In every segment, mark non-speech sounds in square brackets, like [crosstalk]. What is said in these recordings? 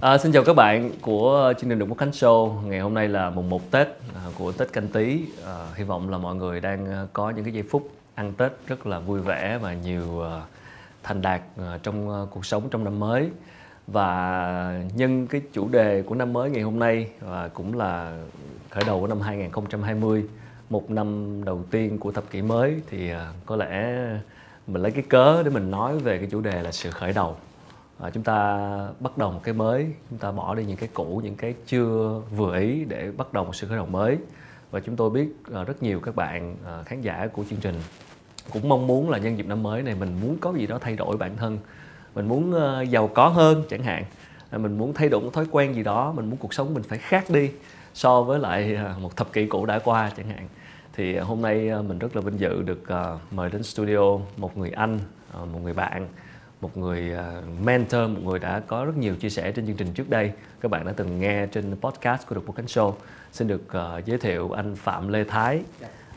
À, xin chào các bạn của chương trình Đường Quốc Khánh Show. Ngày hôm nay là mùng 1 Tết à, của Tết Canh Tý. À, hy vọng là mọi người đang à, có những cái giây phút ăn Tết rất là vui vẻ và nhiều à, thành đạt à, trong à, cuộc sống trong năm mới. Và nhân cái chủ đề của năm mới ngày hôm nay và cũng là khởi đầu của năm 2020, một năm đầu tiên của thập kỷ mới thì à, có lẽ mình lấy cái cớ để mình nói về cái chủ đề là sự khởi đầu à, chúng ta bắt đầu một cái mới. Chúng ta bỏ đi những cái cũ những cái chưa vừa ý để bắt đầu một sự khởi đầu mới. Và chúng tôi biết à, rất nhiều các bạn à, khán giả của chương trình cũng mong muốn là nhân dịp năm mới này mình muốn có gì đó thay đổi bản thân. Mình muốn uh, giàu có hơn chẳng hạn. À, mình muốn thay đổi một thói quen gì đó mình muốn cuộc sống mình phải khác đi so với lại uh, một thập kỷ cũ đã qua chẳng hạn. Thì à, hôm nay mình rất là vinh dự được mời đến studio một người anh một người bạn một người uh, mentor, một người đã có rất nhiều chia sẻ trên chương trình trước đây. Các bạn đã từng nghe trên podcast của được một cánh show. Xin được uh, giới thiệu anh Phạm Lê Thái.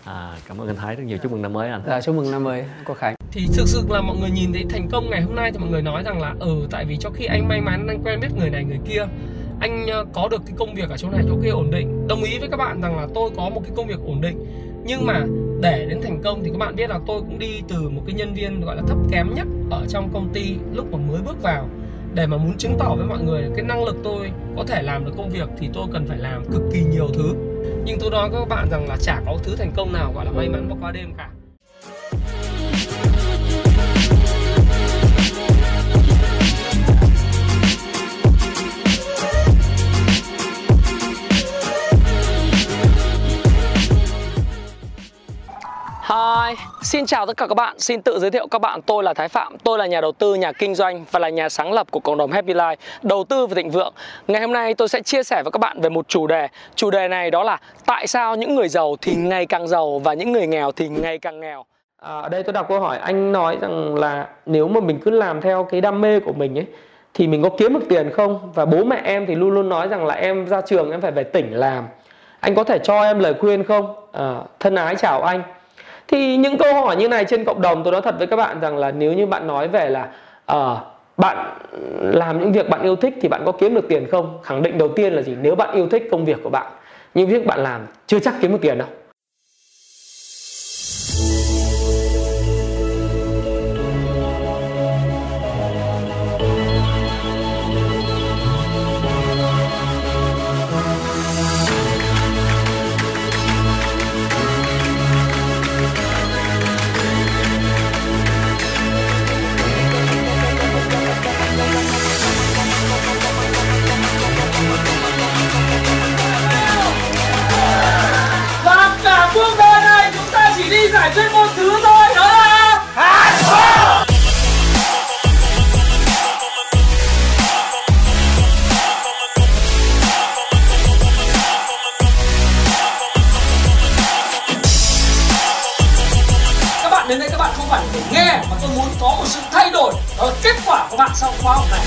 À, cảm ơn anh Thái rất nhiều. Chúc mừng năm mới anh. Dạ, chúc mừng năm mới Quốc Khánh. thì thực sự là mọi người nhìn thấy thành công ngày hôm nay thì mọi người nói rằng là ừ tại vì cho khi anh may mắn anh quen biết người này người kia anh ờ, có được cái công việc ở chỗ này chỗ kia ổn định đồng ý với các bạn rằng là tôi có một cái công việc ổn định nhưng mà để đến thành công thì các bạn biết là tôi cũng đi từ một cái nhân viên gọi là thấp kém nhất ở trong công ty lúc mà mới bước vào. Để mà muốn chứng tỏ với mọi người cái năng lực tôi có thể làm được công việc thì tôi cần phải làm cực kỳ nhiều thứ. Nhưng tôi nói với các bạn rằng là chả có thứ thành công nào gọi là may mắn và qua đêm cả. Hi, xin chào tất cả các bạn. Xin tự giới thiệu các bạn, tôi là Thái Phạm. Tôi là nhà đầu tư, nhà kinh doanh và là nhà sáng lập của cộng đồng Happy Life, đầu tư và thịnh vượng. Ngày hôm nay tôi sẽ chia sẻ với các bạn về một chủ đề. Chủ đề này đó là tại sao những người giàu thì ngày càng giàu và những người nghèo thì ngày càng nghèo. À, ở đây tôi đọc câu hỏi anh nói rằng là nếu mà mình cứ làm theo cái đam mê của mình ấy thì mình có kiếm được tiền không? Và bố mẹ em thì luôn luôn nói rằng là em ra trường em phải về tỉnh làm. Anh có thể cho em lời khuyên không? À, thân ái chào anh thì những câu hỏi như này trên cộng đồng tôi nói thật với các bạn rằng là nếu như bạn nói về là uh, bạn làm những việc bạn yêu thích thì bạn có kiếm được tiền không? Khẳng định đầu tiên là gì? Nếu bạn yêu thích công việc của bạn những việc bạn làm chưa chắc kiếm được tiền đâu. Bạn đến đây các bạn không phải để nghe mà tôi muốn có một sự thay đổi đó là kết quả của bạn sau khóa học này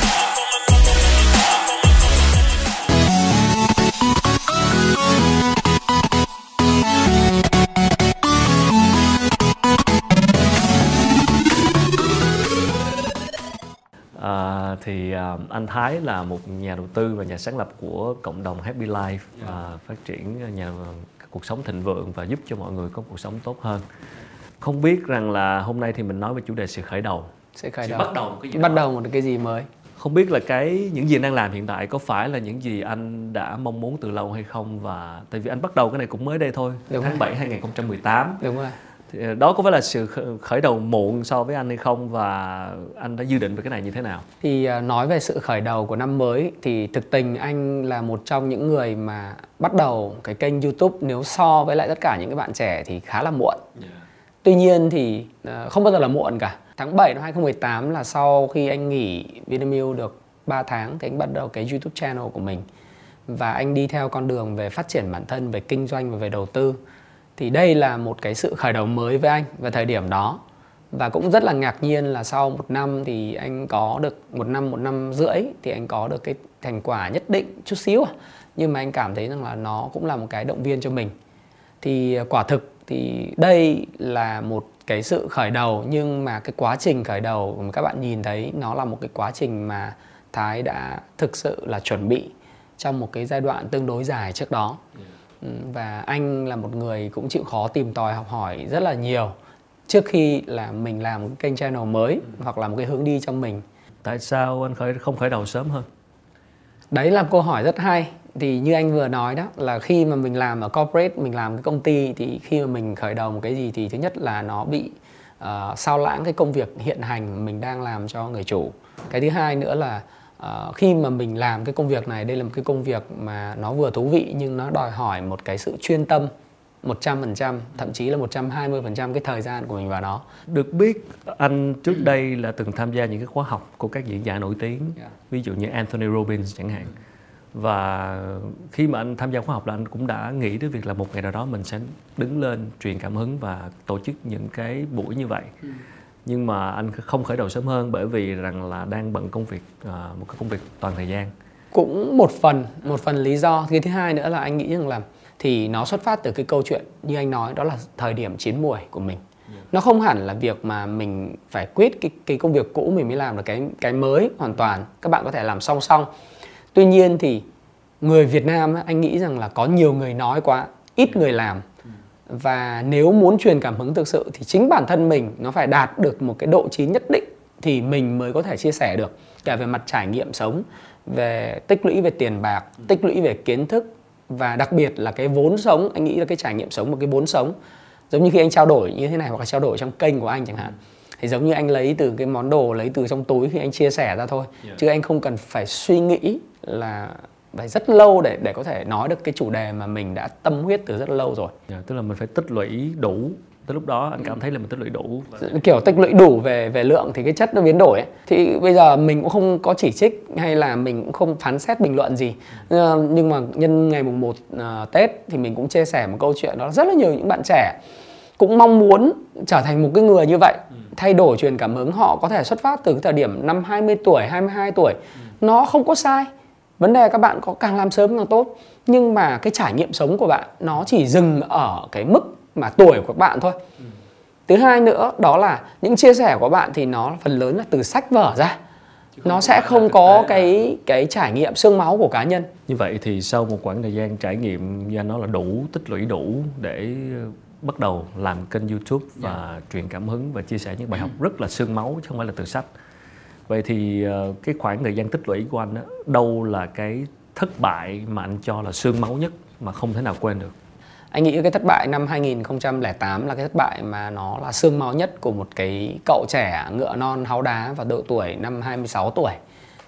À, thì à, anh Thái là một nhà đầu tư và nhà sáng lập của cộng đồng Happy Life và phát triển nhà cuộc sống thịnh vượng và giúp cho mọi người có cuộc sống tốt hơn. Không biết rằng là hôm nay thì mình nói về chủ đề sự khởi đầu. Sẽ khởi Sự đầu. bắt đầu một cái gì bắt đầu một cái gì mới. Không biết là cái những gì anh đang làm hiện tại có phải là những gì anh đã mong muốn từ lâu hay không và tại vì anh bắt đầu cái này cũng mới đây thôi, Đúng tháng rồi. 7 2018. Đúng rồi. Thì ờ, đó có phải là sự khởi- đầu muộn so với anh hay không và anh đã dự định về cái này như thế nào? Thì à, nói về sự khởi đầu của năm mới thì thực tình anh là một trong những người mà bắt đầu cái kênh YouTube nếu so với lại tất cả những cái bạn trẻ thì khá là muộn. Tuy nhiên thì ờ, không bao giờ là muộn cả. Tháng 7 năm 2018 là sau khi anh nghỉ Vinamilk được 3 tháng thì anh bắt đầu cái YouTube channel của mình. Và anh đi theo con đường về phát triển bản thân, về kinh doanh và về đầu tư. Thì đây là một cái sự khởi đầu mới với anh vào thời điểm đó. Và cũng rất là ngạc nhiên là sau một năm thì anh có được một năm, một năm rưỡi thì anh có được cái thành quả nhất định chút xíu. À. Nhưng mà anh cảm thấy rằng là nó cũng là một cái động viên cho mình thì ờ, quả thực thì đây là một cái sự khởi đầu nhưng mà cái quá trình khởi đầu mà các bạn nhìn thấy nó là một cái quá trình mà Thái đã thực sự là chuẩn bị trong một cái giai đoạn tương đối dài trước đó. Ừ, và anh là một người cũng chịu khó tìm tòi học hỏi rất là nhiều trước khi là mình làm một kênh channel mới hoặc là một cái hướng đi cho mình. Tại sao anh khởi không khởi đầu sớm hơn? Đấy là câu hỏi rất hay thì như anh vừa nói đó là khi mà mình làm ở corporate mình làm cái công ty thì khi mà mình khởi đầu một cái gì thì thứ nhất là nó bị uh, sao lãng cái công việc hiện hành mình đang làm cho người chủ cái thứ hai nữa là uh, khi mà mình làm cái công việc này đây là một cái công việc mà nó vừa thú vị nhưng nó đòi hỏi một cái sự chuyên tâm 100% thậm chí là 120% cái thời gian của mình vào nó. Được biết anh trước đây là từng tham gia những cái khóa học của các diễn giả nổi tiếng, yeah. ví dụ như Anthony Robbins chẳng hạn. Và khi mà anh tham gia khóa học là anh cũng đã nghĩ đến việc là một ngày nào đó mình sẽ đứng lên truyền cảm hứng và tổ chức những cái buổi như vậy. Ừ. Nhưng mà anh không khởi đầu sớm hơn bởi vì rằng là đang bận công việc à, một cái công việc toàn thời gian. Cũng một phần, một phần lý do. Cái thứ hai nữa là anh nghĩ rằng là thì nó xuất phát từ cái câu chuyện như anh nói đó là thời điểm chín muồi của mình nó không hẳn là việc mà mình phải quyết cái cái công việc cũ mình mới làm được cái cái mới hoàn toàn các bạn có thể làm song song tuy nhiên thì người Việt Nam anh nghĩ rằng là có nhiều người nói quá ít người làm. Và nếu muốn truyền cảm hứng thực sự thì chính bản thân mình nó phải đạt được một cái độ chín nhất định thì mình mới có thể chia sẻ được. Cả về mặt trải nghiệm sống về tích lũy về tiền bạc tích lũy về kiến thức và đặc biệt là cái vốn sống. Anh nghĩ là cái trải nghiệm sống một cái vốn sống giống như khi anh trao đổi như thế này hoặc là trao đổi trong kênh của anh chẳng hạn thì giống như anh lấy từ cái món đồ lấy từ trong túi khi anh chia sẻ ra thôi. Yeah. chứ anh không cần phải suy nghĩ là phải rất lâu để để có thể nói được cái chủ đề mà mình đã tâm huyết từ rất lâu rồi. Yeah, tức là mình phải tích lũy đủ tới lúc đó. Anh cảm thấy là mình tích lũy đủ. Kiểu tích lũy đủ về về lượng thì cái chất nó biến đổi ấy. thì bây giờ mình cũng không có chỉ trích hay là mình cũng không phán xét bình luận gì. Ờ, nhưng mà nhân ngày mùng 1 uh, ờ, Tết thì mình cũng chia sẻ một câu chuyện đó. Rất là nhiều những bạn trẻ cũng mong muốn trở thành một cái người như vậy. Thay đổi truyền cảm hứng họ có thể xuất phát từ cái thời điểm năm 20 tuổi 22 tuổi. Nó không có sai vấn đề các bạn có càng làm sớm càng tốt nhưng mà cái trải nghiệm sống của bạn nó chỉ dừng ở cái mức mà tuổi của bạn thôi ừ. thứ hai nữa đó là những chia sẻ của bạn thì nó phần lớn là từ sách vở ra nó sẽ không có cái cái trải nghiệm xương máu của cá nhân như vậy thì sau một khoảng thời gian trải nghiệm như anh nói là đủ tích lũy đủ để bắt đầu làm kênh youtube và yeah. truyền cảm hứng và chia sẻ những bài học rất là xương máu chứ không phải là từ sách vậy thì ờ, cái khoảng thời gian tích lũy của anh đó, đâu là cái thất bại mà anh cho là xương máu nhất mà không thể nào quên được? Anh nghĩ cái thất bại năm 2008 là cái thất bại mà nó là xương máu nhất của một cái cậu trẻ ngựa non háo đá và độ tuổi năm 26 tuổi.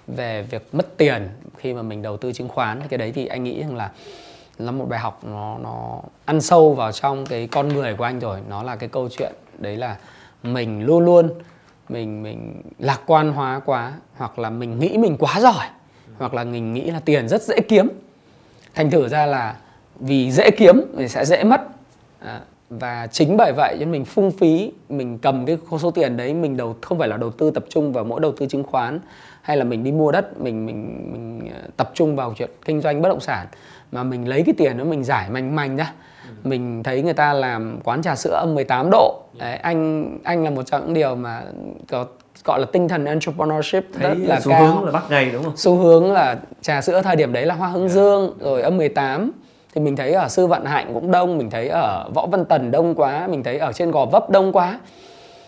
Về việc mất tiền khi mà mình đầu tư chứng khoán cái đấy thì anh nghĩ rằng là là một bài học nó nó ăn sâu vào trong cái con người của anh rồi. Nó là cái câu chuyện đấy là mình luôn luôn mình mình lạc quan hóa quá hoặc là mình nghĩ mình quá giỏi hoặc là mình nghĩ là tiền rất dễ kiếm. Thành thử ra là vì dễ kiếm thì sẽ dễ mất. À, và chính bởi vậy cho mình phung phí mình cầm cái số tiền đấy mình đầu không phải là đầu tư tập trung vào mỗi đầu tư chứng khoán hay là mình đi mua đất mình mình mình à, tập trung vào chuyện kinh doanh bất động sản mà mình lấy cái tiền đó mình giải manh manh ra mình thấy người ta làm quán trà sữa âm 18 độ. Đấy, anh anh là một trong những điều mà có gọi là tinh thần entrepreneurship Thấy rất là xu cao. hướng là bắt ngày đúng không? Xu hướng là trà sữa thời điểm đấy là hoa hướng dương rồi âm 18 thì mình thấy ở sư vận hạnh cũng đông mình thấy ở võ văn tần đông quá mình thấy ở trên gò vấp đông quá.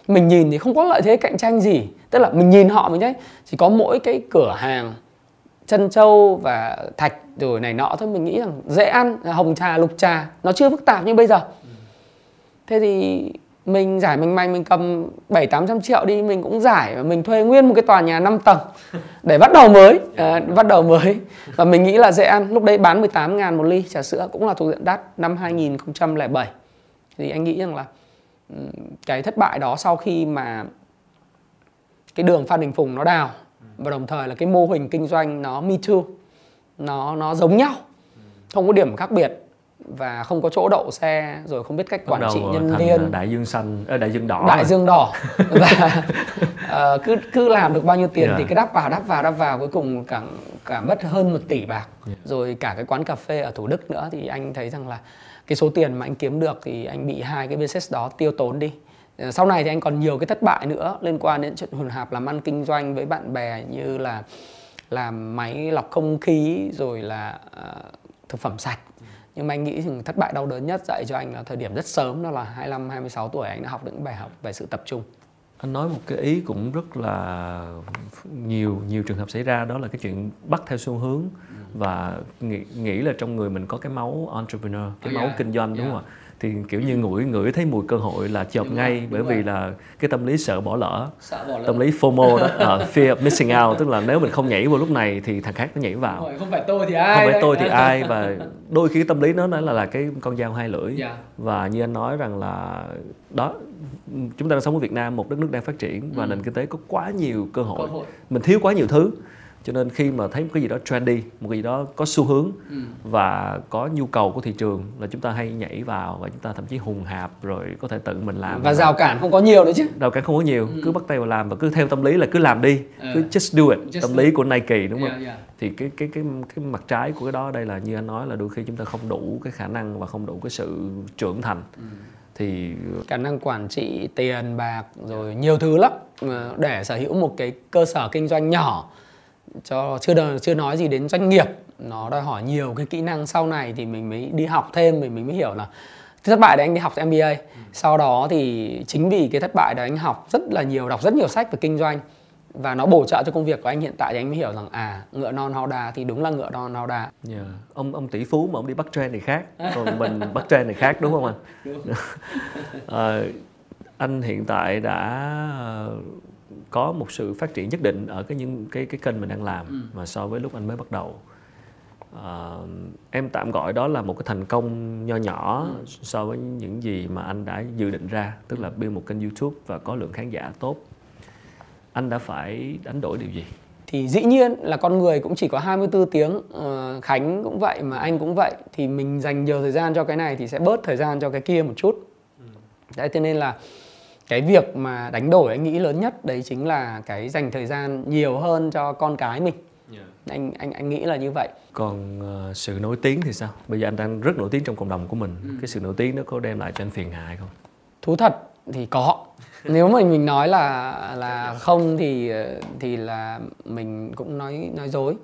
Mình nhìn thì không có lợi thế cạnh tranh gì. Tức là mình nhìn họ mình thấy chỉ có mỗi cái cửa hàng chân châu và thạch rồi này nọ. Thôi mình nghĩ rằng dễ ăn hồng trà lục trà nó chưa phức tạp như bây giờ. Thế thì mình giải mình may mình cầm bảy tám trăm triệu đi mình cũng giải và mình thuê nguyên một cái tòa nhà 5 tầng để bắt đầu mới. À, bắt đầu mới. Và mình nghĩ là dễ ăn. Lúc đấy bán 18 ngàn một ly trà sữa cũng là thuộc diện đắt năm 2007 thì anh nghĩ rằng là cái thất bại đó sau khi mà cái đường Phan Đình Phùng nó đào và đồng thời là cái mô hình kinh doanh nó me too nó nó giống nhau không có điểm khác biệt và không có chỗ đậu xe rồi không biết cách quản trị nhân viên. đại dương xanh ở đại dương đỏ đại dương đỏ. [laughs] Và uh, cứ cứ làm được bao nhiêu tiền yeah. thì cứ đắp vào đắp vào đắp vào cuối cùng cả cả mất hơn một tỷ bạc. Yeah. rồi cả cái quán cà phê ở thủ đức nữa thì anh thấy rằng là cái số tiền mà anh kiếm được thì anh bị hai cái business đó tiêu tốn đi. ờ, sau này thì anh còn nhiều cái thất bại nữa liên quan đến chuyện hùn hạp làm ăn kinh doanh với bạn bè như là làm máy lọc không khí rồi là uh, thực phẩm sạch nhưng mà anh nghĩ rằng thất bại đau đớn nhất dạy cho anh là thời điểm rất sớm đó là 25 26 tuổi anh đã học được những bài học về sự tập trung anh nói một cái ý cũng rất là nhiều nhiều trường hợp xảy ra đó là cái chuyện bắt theo xu hướng và nghĩ, nghĩ là trong người mình có cái máu entrepreneur cái oh, máu yeah. kinh doanh đúng yeah. không ạ thì kiểu như ngửi ngửi thấy mùi cơ hội là chộp đúng ngay rồi, bởi vì rồi. là cái tâm lý sợ bỏ lỡ sợ bỏ lỡ tâm lý FOMO đó uh, fear of missing out tức là nếu mình không nhảy vào lúc này thì thằng khác nó nhảy vào rồi, không phải tôi thì ai không phải đấy. tôi thì ai và [laughs] đôi khi tâm lý nó nói là là cái con dao hai lưỡi yeah. và như anh nói rằng là đó chúng ta đang sống ở Việt Nam một đất nước đang phát triển và ừ. nền kinh tế có quá nhiều cơ hội. cơ hội mình thiếu quá nhiều thứ cho nên khi mà thấy một cái gì đó trendy một cái gì đó có xu hướng ừ. và có nhu cầu của thị trường là chúng ta hay nhảy vào và chúng ta thậm chí hùng hạp rồi có thể tự mình làm và rào cản không có nhiều nữa chứ rào cản không có nhiều ừ. cứ bắt tay vào làm và cứ theo tâm lý là cứ làm đi ừ. cứ just do it just tâm do lý của Nike đúng yeah, không yeah. thì cái cái cái cái mặt trái của cái đó đây là như anh nói là đôi khi chúng ta không đủ cái khả năng và không đủ cái sự trưởng thành ừ thì khả năng quản trị tiền bạc rồi nhiều thứ lắm để sở hữu một cái cơ sở kinh doanh nhỏ cho chưa chưa nói gì đến doanh nghiệp nó đòi hỏi nhiều cái kỹ năng sau này thì mình mới đi học thêm mình mình mới hiểu là thất bại đấy anh đi học MBA sau đó thì chính vì cái thất bại đấy anh học rất là nhiều đọc rất nhiều sách về kinh doanh và nó bổ trợ cho công việc của anh hiện tại thì anh mới hiểu rằng à ngựa non hao đà thì đúng là ngựa non hao đà. Yeah. Dạ. Ông ông tỷ phú mà ông đi bắt trend này khác, [laughs] còn mình bắt trend này khác đúng không anh? À, [laughs] anh hiện tại đã có một sự phát triển nhất định ở cái những cái cái kênh mình đang làm ừ. mà so với lúc anh mới bắt đầu. À, em tạm gọi đó là một cái thành công nho nhỏ ừ. so với những gì mà anh đã dự định ra, tức là build một kênh YouTube và có lượng khán giả tốt anh đã phải đánh đổi điều gì? Thì dĩ nhiên là con người cũng chỉ có 24 tiếng, uh, Khánh cũng vậy mà anh cũng vậy thì mình dành nhiều thời gian cho cái này thì sẽ bớt thời gian cho cái kia một chút. Ừ. Đấy cho nên là cái việc mà đánh đổi anh nghĩ lớn nhất đấy chính là cái dành thời gian nhiều hơn cho con cái mình. Yeah. Anh anh anh nghĩ là như vậy. Còn uh, sự nổi tiếng thì sao? Bây giờ anh đang rất nổi tiếng trong cộng đồng của mình. Ừ. Cái sự nổi tiếng nó có đem lại cho anh phiền hà không? Thú thật thì có [laughs] nếu mà mình nói là là không thì thì là mình cũng nói nói dối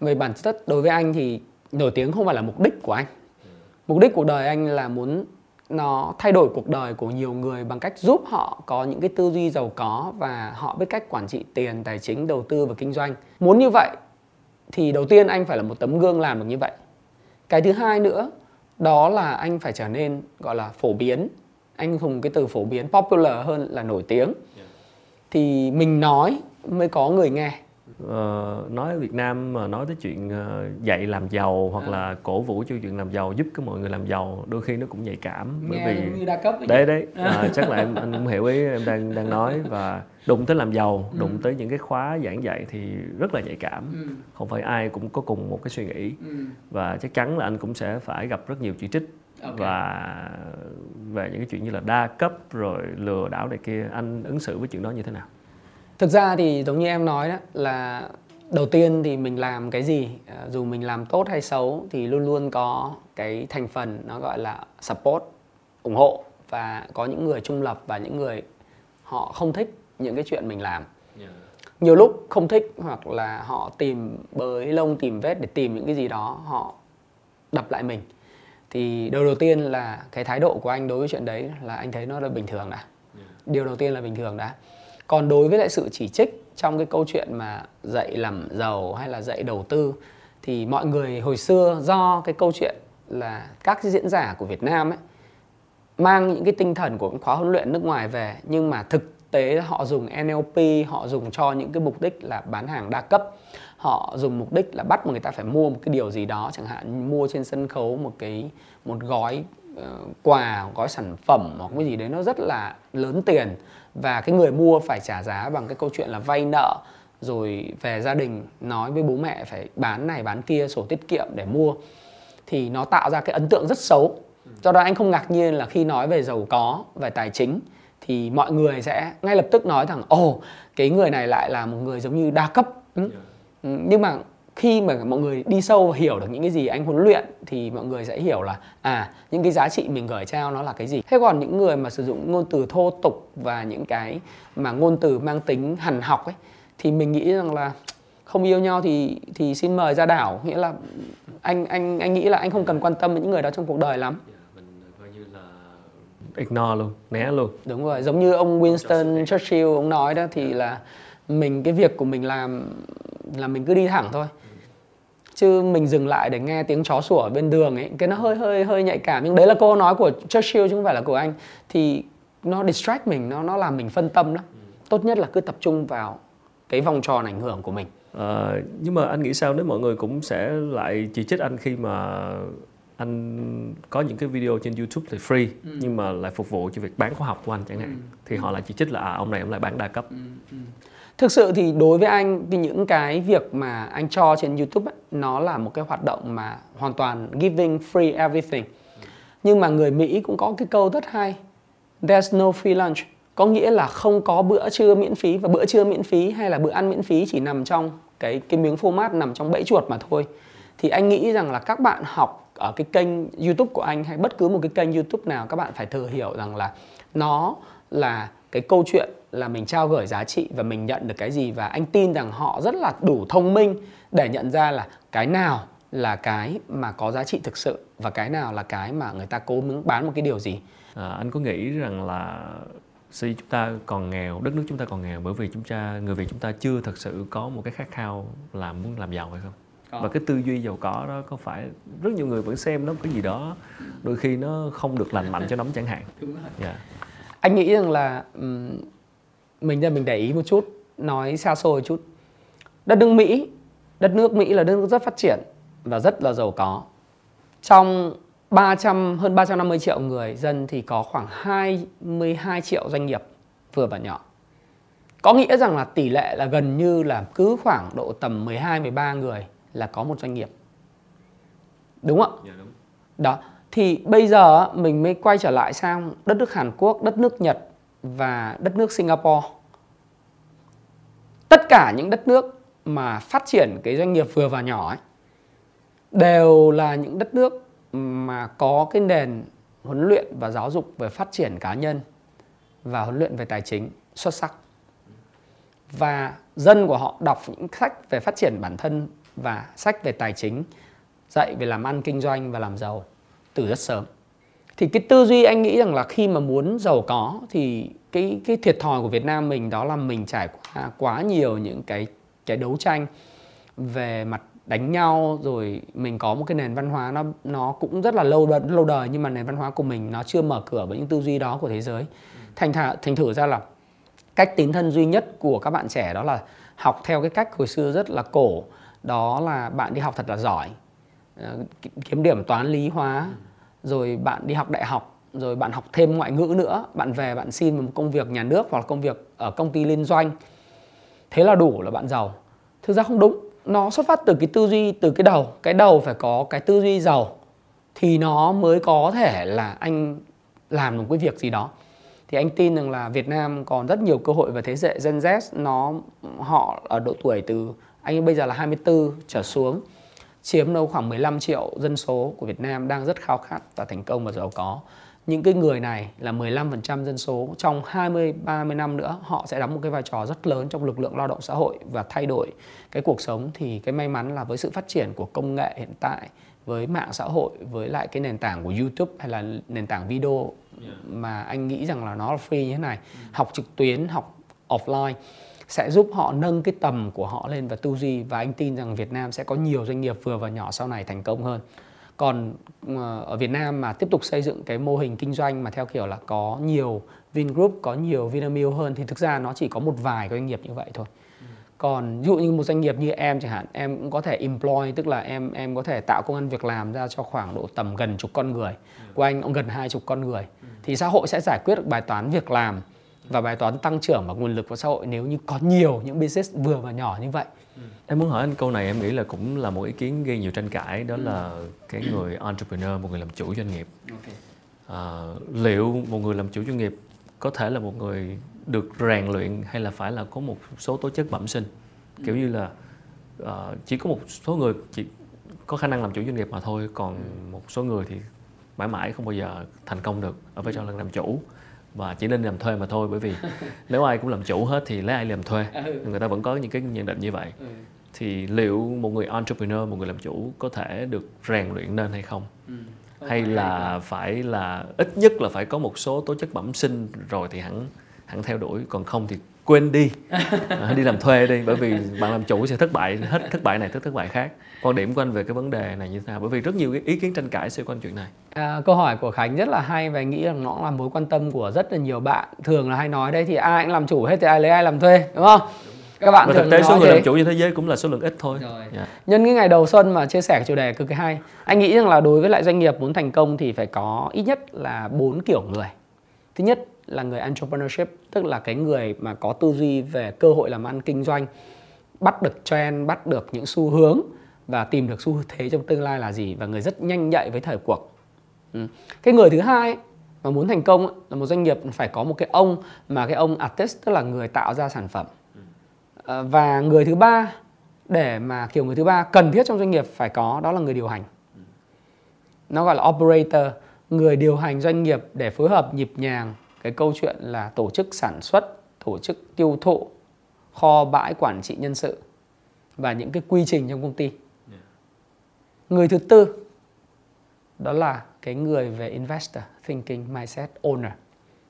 về bản chất đối với anh thì nổi tiếng không phải là mục đích của anh mục đích cuộc đời anh là muốn nó thay đổi cuộc đời của nhiều người bằng cách giúp họ có những cái tư duy giàu có và họ biết cách quản trị tiền tài chính đầu tư và kinh doanh. Muốn như vậy thì đầu tiên anh phải là một tấm gương làm được như vậy. Cái thứ hai nữa đó là anh phải trở nên gọi là phổ biến. Anh dùng cái từ phổ biến popular hơn là nổi tiếng. Thì mình nói mới có người nghe ờ, nói ở Việt Nam mà nói tới chuyện uh, dạy làm giàu hoặc à. là cổ vũ cho chuyện làm giàu giúp cái mọi người làm giàu đôi khi nó cũng nhạy cảm bởi Nghe vì như đa cấp đấy đấy à, chắc là em anh cũng hiểu ý em đang đang nói và đụng tới làm giàu ừ. đụng tới những cái khóa giảng dạy thì rất là nhạy cảm ừ. không phải ai cũng có cùng một cái suy nghĩ ừ. và chắc chắn là anh cũng sẽ phải gặp rất nhiều chỉ trích okay. và về những cái chuyện như là đa cấp rồi lừa đảo này kia anh ứng xử với chuyện đó như thế nào thực ra thì giống như em nói đó là đầu tiên thì mình làm cái gì à, dù mình làm tốt hay xấu thì luôn luôn có cái thành phần nó gọi là support ủng hộ và có những người trung lập và những người họ không thích những cái chuyện mình làm. Yeah. nhiều lúc không thích hoặc là họ tìm bới lông tìm vết để tìm những cái gì đó họ đập lại mình. Thì điều đầu tiên là cái thái độ của anh đối với chuyện đấy là anh thấy nó là bình thường đã. Điều đầu tiên là bình thường đã còn đối với lại sự chỉ trích trong cái câu chuyện mà dạy làm giàu hay là dạy đầu tư, thì mọi người hồi xưa do cái câu chuyện là các diễn giả của Việt Nam ấy mang những cái tinh thần của khóa huấn luyện nước ngoài về, nhưng mà thực tế họ dùng NLP họ dùng cho những cái mục đích là bán hàng đa cấp. Họ dùng mục đích là bắt người ta phải mua một cái điều gì đó, chẳng hạn mua trên sân khấu một cái, một gói uh, quà gói sản phẩm hoặc cái gì đấy nó rất là lớn tiền. Và cái người mua phải trả giá bằng cái câu chuyện là vay nợ rồi về gia đình nói với bố mẹ phải bán này bán kia sổ tiết kiệm để mua. Thì nó tạo ra cái ấn tượng rất xấu. Do đó anh không ngạc nhiên là khi nói về giàu có về tài chính thì mọi người sẽ ngay lập tức nói rằng ồ cái người này lại là một người giống như đa cấp. Ừ. Ừ, nhưng mà khi mà mọi người đi sâu và hiểu được những cái gì anh huấn luyện thì mọi người sẽ hiểu là à những cái giá trị mình gửi trao nó là cái gì. Thế còn những người mà sử dụng ngôn từ thô tục và những cái mà ngôn từ mang tính hằn học ấy thì mình nghĩ rằng là không yêu nhau thì thì xin mời ra đảo. Nghĩa là anh anh anh nghĩ là anh không cần quan tâm đến những người đó trong cuộc đời lắm. Ignore luôn né luôn. Đúng rồi giống như ông Winston Churchill ông nói đó thì là mình cái việc của mình làm là mình cứ đi thẳng thôi chứ mình dừng lại để nghe tiếng chó sủa ở bên đường ấy cái nó hơi hơi hơi nhạy cảm nhưng đấy là câu nói của Churchill chứ không phải là của anh thì nó distract mình nó nó làm mình phân tâm lắm tốt nhất là cứ tập trung vào cái vòng tròn ảnh hưởng của mình à, nhưng mà anh nghĩ sao nếu mọi người cũng sẽ lại chỉ trích anh khi mà anh có những cái video trên YouTube thì free ừ. nhưng mà lại phục vụ cho việc bán khóa học của anh chẳng hạn ừ. thì họ lại chỉ trích là à, ông này ông lại bán đa cấp. Ừ. Ừ. Thực sự thì đối với anh thì những cái việc mà anh cho trên YouTube ấy, nó là một cái hoạt động mà hoàn toàn giving free everything. Nhưng mà người Mỹ cũng có cái câu rất hay. There's no free lunch. Có nghĩa là không có bữa trưa miễn phí và bữa trưa miễn phí hay là bữa ăn miễn phí chỉ nằm trong cái cái miếng phô mát nằm trong bẫy chuột mà thôi. Thì anh nghĩ rằng là các bạn học ở cái kênh YouTube của anh hay bất cứ một cái kênh YouTube nào các bạn phải thừa hiểu rằng là nó là cái câu chuyện là mình trao gửi giá trị và mình nhận được cái gì và anh tin rằng họ rất là đủ thông minh để nhận ra là cái nào là cái mà có giá trị thực sự và cái nào là cái mà người ta cố muốn bán một cái điều gì à, anh có nghĩ rằng là khi chúng ta còn nghèo đất nước chúng ta còn nghèo bởi vì chúng ta người việt chúng ta chưa thật sự có một cái khát khao làm muốn làm giàu hay không có. và cái tư duy giàu có đó có phải rất nhiều người vẫn xem nó cái gì đó đôi khi nó không được lành mạnh cho lắm chẳng hạn Đúng rồi. Yeah. Anh nghĩ rằng là mình ra mình để ý một chút nói xa xôi một chút. Đất nước Mỹ đất nước Mỹ là đất nước rất phát triển và rất là giàu có. Trong 300 hơn 350 triệu người dân thì có khoảng 22 triệu doanh nghiệp vừa và nhỏ. Có nghĩa rằng là tỷ lệ là gần như là cứ khoảng độ tầm 12 13 người là có một doanh nghiệp. Đúng không ạ? Dạ, đúng. đó thì bây giờ mình mới quay trở lại sang đất nước Hàn Quốc, đất nước Nhật và đất nước Singapore. Tất cả những đất nước mà phát triển cái doanh nghiệp vừa và nhỏ ấy, đều là những đất nước mà có cái nền huấn luyện và giáo dục về phát triển cá nhân và huấn luyện về tài chính xuất sắc. Và dân của họ đọc những sách về phát triển bản thân và sách về tài chính, dạy về làm ăn kinh doanh và làm giàu từ rất sớm. Thì cái tư duy anh nghĩ rằng là khi mà muốn giàu có thì cái cái thiệt thòi của Việt Nam mình đó là mình trải qua quá nhiều những cái cái đấu tranh về mặt đánh nhau rồi mình có một cái nền văn hóa nó nó cũng rất là lâu đời, lâu đời nhưng mà nền văn hóa của mình nó chưa mở cửa với những tư duy đó của thế giới. Thành thả thành thử ra là cách tín thân duy nhất của các bạn trẻ đó là học theo cái cách hồi xưa rất là cổ đó là bạn đi học thật là giỏi. Ờ, kiếm điểm toán lý hóa, rồi bạn đi học đại học, rồi bạn học thêm ngoại ngữ nữa, bạn về bạn xin một công việc nhà nước hoặc là công việc ở công ty liên doanh. Thế là đủ là bạn giàu. Thực ra không đúng, nó xuất phát từ cái tư duy, từ cái đầu cái đầu phải có cái tư duy giàu, thì nó mới có thể là anh làm một cái việc gì đó. Thì anh tin rằng là Việt Nam còn rất nhiều cơ hội và thế hệ Gen Z, nó, họ ở độ tuổi từ, anh bây giờ là 24 trở xuống chiếm đâu khoảng 15 triệu dân số của Việt Nam đang rất khao khát và thành công và giàu có. Những cái người này là 15% dân số. Trong 20 30 năm nữa họ sẽ đóng một cái vai trò rất lớn trong lực lượng lao động xã hội và thay đổi cái cuộc sống. Thì cái may mắn là với sự phát triển của công nghệ hiện tại với mạng xã hội với lại cái nền tảng của YouTube hay là nền tảng video mà anh nghĩ rằng là nó là free như thế này, học trực tuyến, học offline sẽ giúp họ nâng cái tầm của họ lên và tư duy. Và anh tin rằng Việt Nam sẽ có nhiều doanh nghiệp vừa và nhỏ sau này thành công hơn. Còn ờ, ở Việt Nam mà tiếp tục xây dựng cái mô hình kinh doanh mà theo kiểu là có nhiều Vingroup, có nhiều Vinamilk hơn thì thực ra nó chỉ có một vài doanh nghiệp như vậy thôi. Còn ví dụ như một doanh nghiệp như em chẳng hạn, em cũng có thể employ, tức là em em có thể tạo công an việc làm ra cho khoảng độ tầm gần chục con người. Của anh cũng gần hai chục con người. Thì xã hội sẽ giải quyết được bài toán việc làm và bài toán tăng trưởng và nguồn lực của xã hội nếu như có nhiều những business vừa và nhỏ như vậy. Em muốn hỏi anh câu này em nghĩ là cũng là một ý kiến gây nhiều tranh cãi đó là cái người entrepreneur, một người làm chủ doanh nghiệp. Okay. À, liệu một người làm chủ doanh nghiệp có thể là một người được rèn luyện hay là phải là có một số tố chất bẩm sinh kiểu như là uh, chỉ có một số người chỉ có khả năng làm chủ doanh nghiệp mà thôi còn một số người thì mãi mãi không bao giờ thành công được ở vai trò là làm chủ và chỉ nên làm thuê mà thôi bởi vì [laughs] nếu ai cũng làm chủ hết thì lấy ai làm thuê ừ. người ta vẫn có những cái nhận định như vậy ừ. thì liệu một người entrepreneur một người làm chủ có thể được rèn luyện nên hay không ừ. hay là phải là ít nhất là phải có một số tố chất bẩm sinh rồi thì hẳn hẳn theo đuổi còn không thì quên đi [laughs] à, đi làm thuê đi bởi vì bạn làm chủ sẽ thất bại hết thất bại này tới thất bại khác quan điểm của anh về cái vấn đề này như thế nào bởi vì rất nhiều ý kiến tranh cãi xoay quanh chuyện này à, câu hỏi của khánh rất là hay và nghĩ rằng nó là mối quan tâm của rất là nhiều bạn thường là hay nói đây thì ai cũng làm chủ hết thì ai lấy ai làm thuê đúng không các bạn và thực tế số người thế. làm chủ trên thế giới cũng là số lượng ít thôi Rồi. Yeah. Dạ. nhân cái ngày đầu xuân mà chia sẻ chủ đề cực kỳ hay anh nghĩ rằng là đối với lại doanh nghiệp muốn thành công thì phải có ít nhất là bốn kiểu người thứ nhất là người entrepreneurship tức là cái người mà có tư duy về cơ hội làm ăn kinh doanh bắt được trend bắt được những xu hướng và tìm được xu thế trong tương lai là gì và người rất nhanh nhạy với thời cuộc. Ừ. cái người thứ hai mà muốn thành công là một doanh nghiệp phải có một cái ông mà cái ông artist tức là người tạo ra sản phẩm. Ờ, và người thứ ba để mà kiểu người thứ ba cần thiết trong doanh nghiệp phải có đó là người điều hành. Nó gọi là operator người điều hành doanh nghiệp để phối hợp nhịp nhàng cái câu chuyện là tổ chức sản xuất tổ chức tiêu thụ kho bãi quản trị nhân sự và những cái quy trình trong công ty. Người thứ tư đó là cái người về investor thinking mindset owner.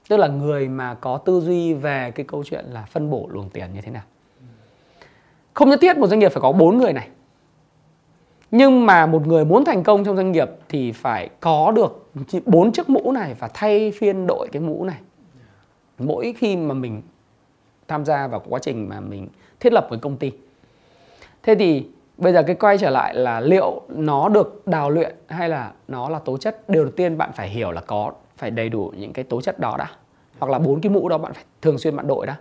Tức là người mà có tư duy về cái câu chuyện là phân bổ luồng tiền như thế nào. Không nhất thiết một doanh nghiệp phải có bốn người này. Nhưng mà một người muốn thành công trong doanh nghiệp thì phải có được bốn chiếc mũ này và thay phiên đội cái mũ này. Mỗi khi mà mình tham gia vào quá trình mà mình thiết lập với công ty. Thế thì bây giờ cái quay trở lại là liệu nó được đào luyện hay là nó là tố chất? Điều đầu tiên bạn phải hiểu là có, phải đầy đủ những cái tố chất đó đã. Hoặc là bốn cái mũ đó bạn phải thường xuyên bạn đội đã.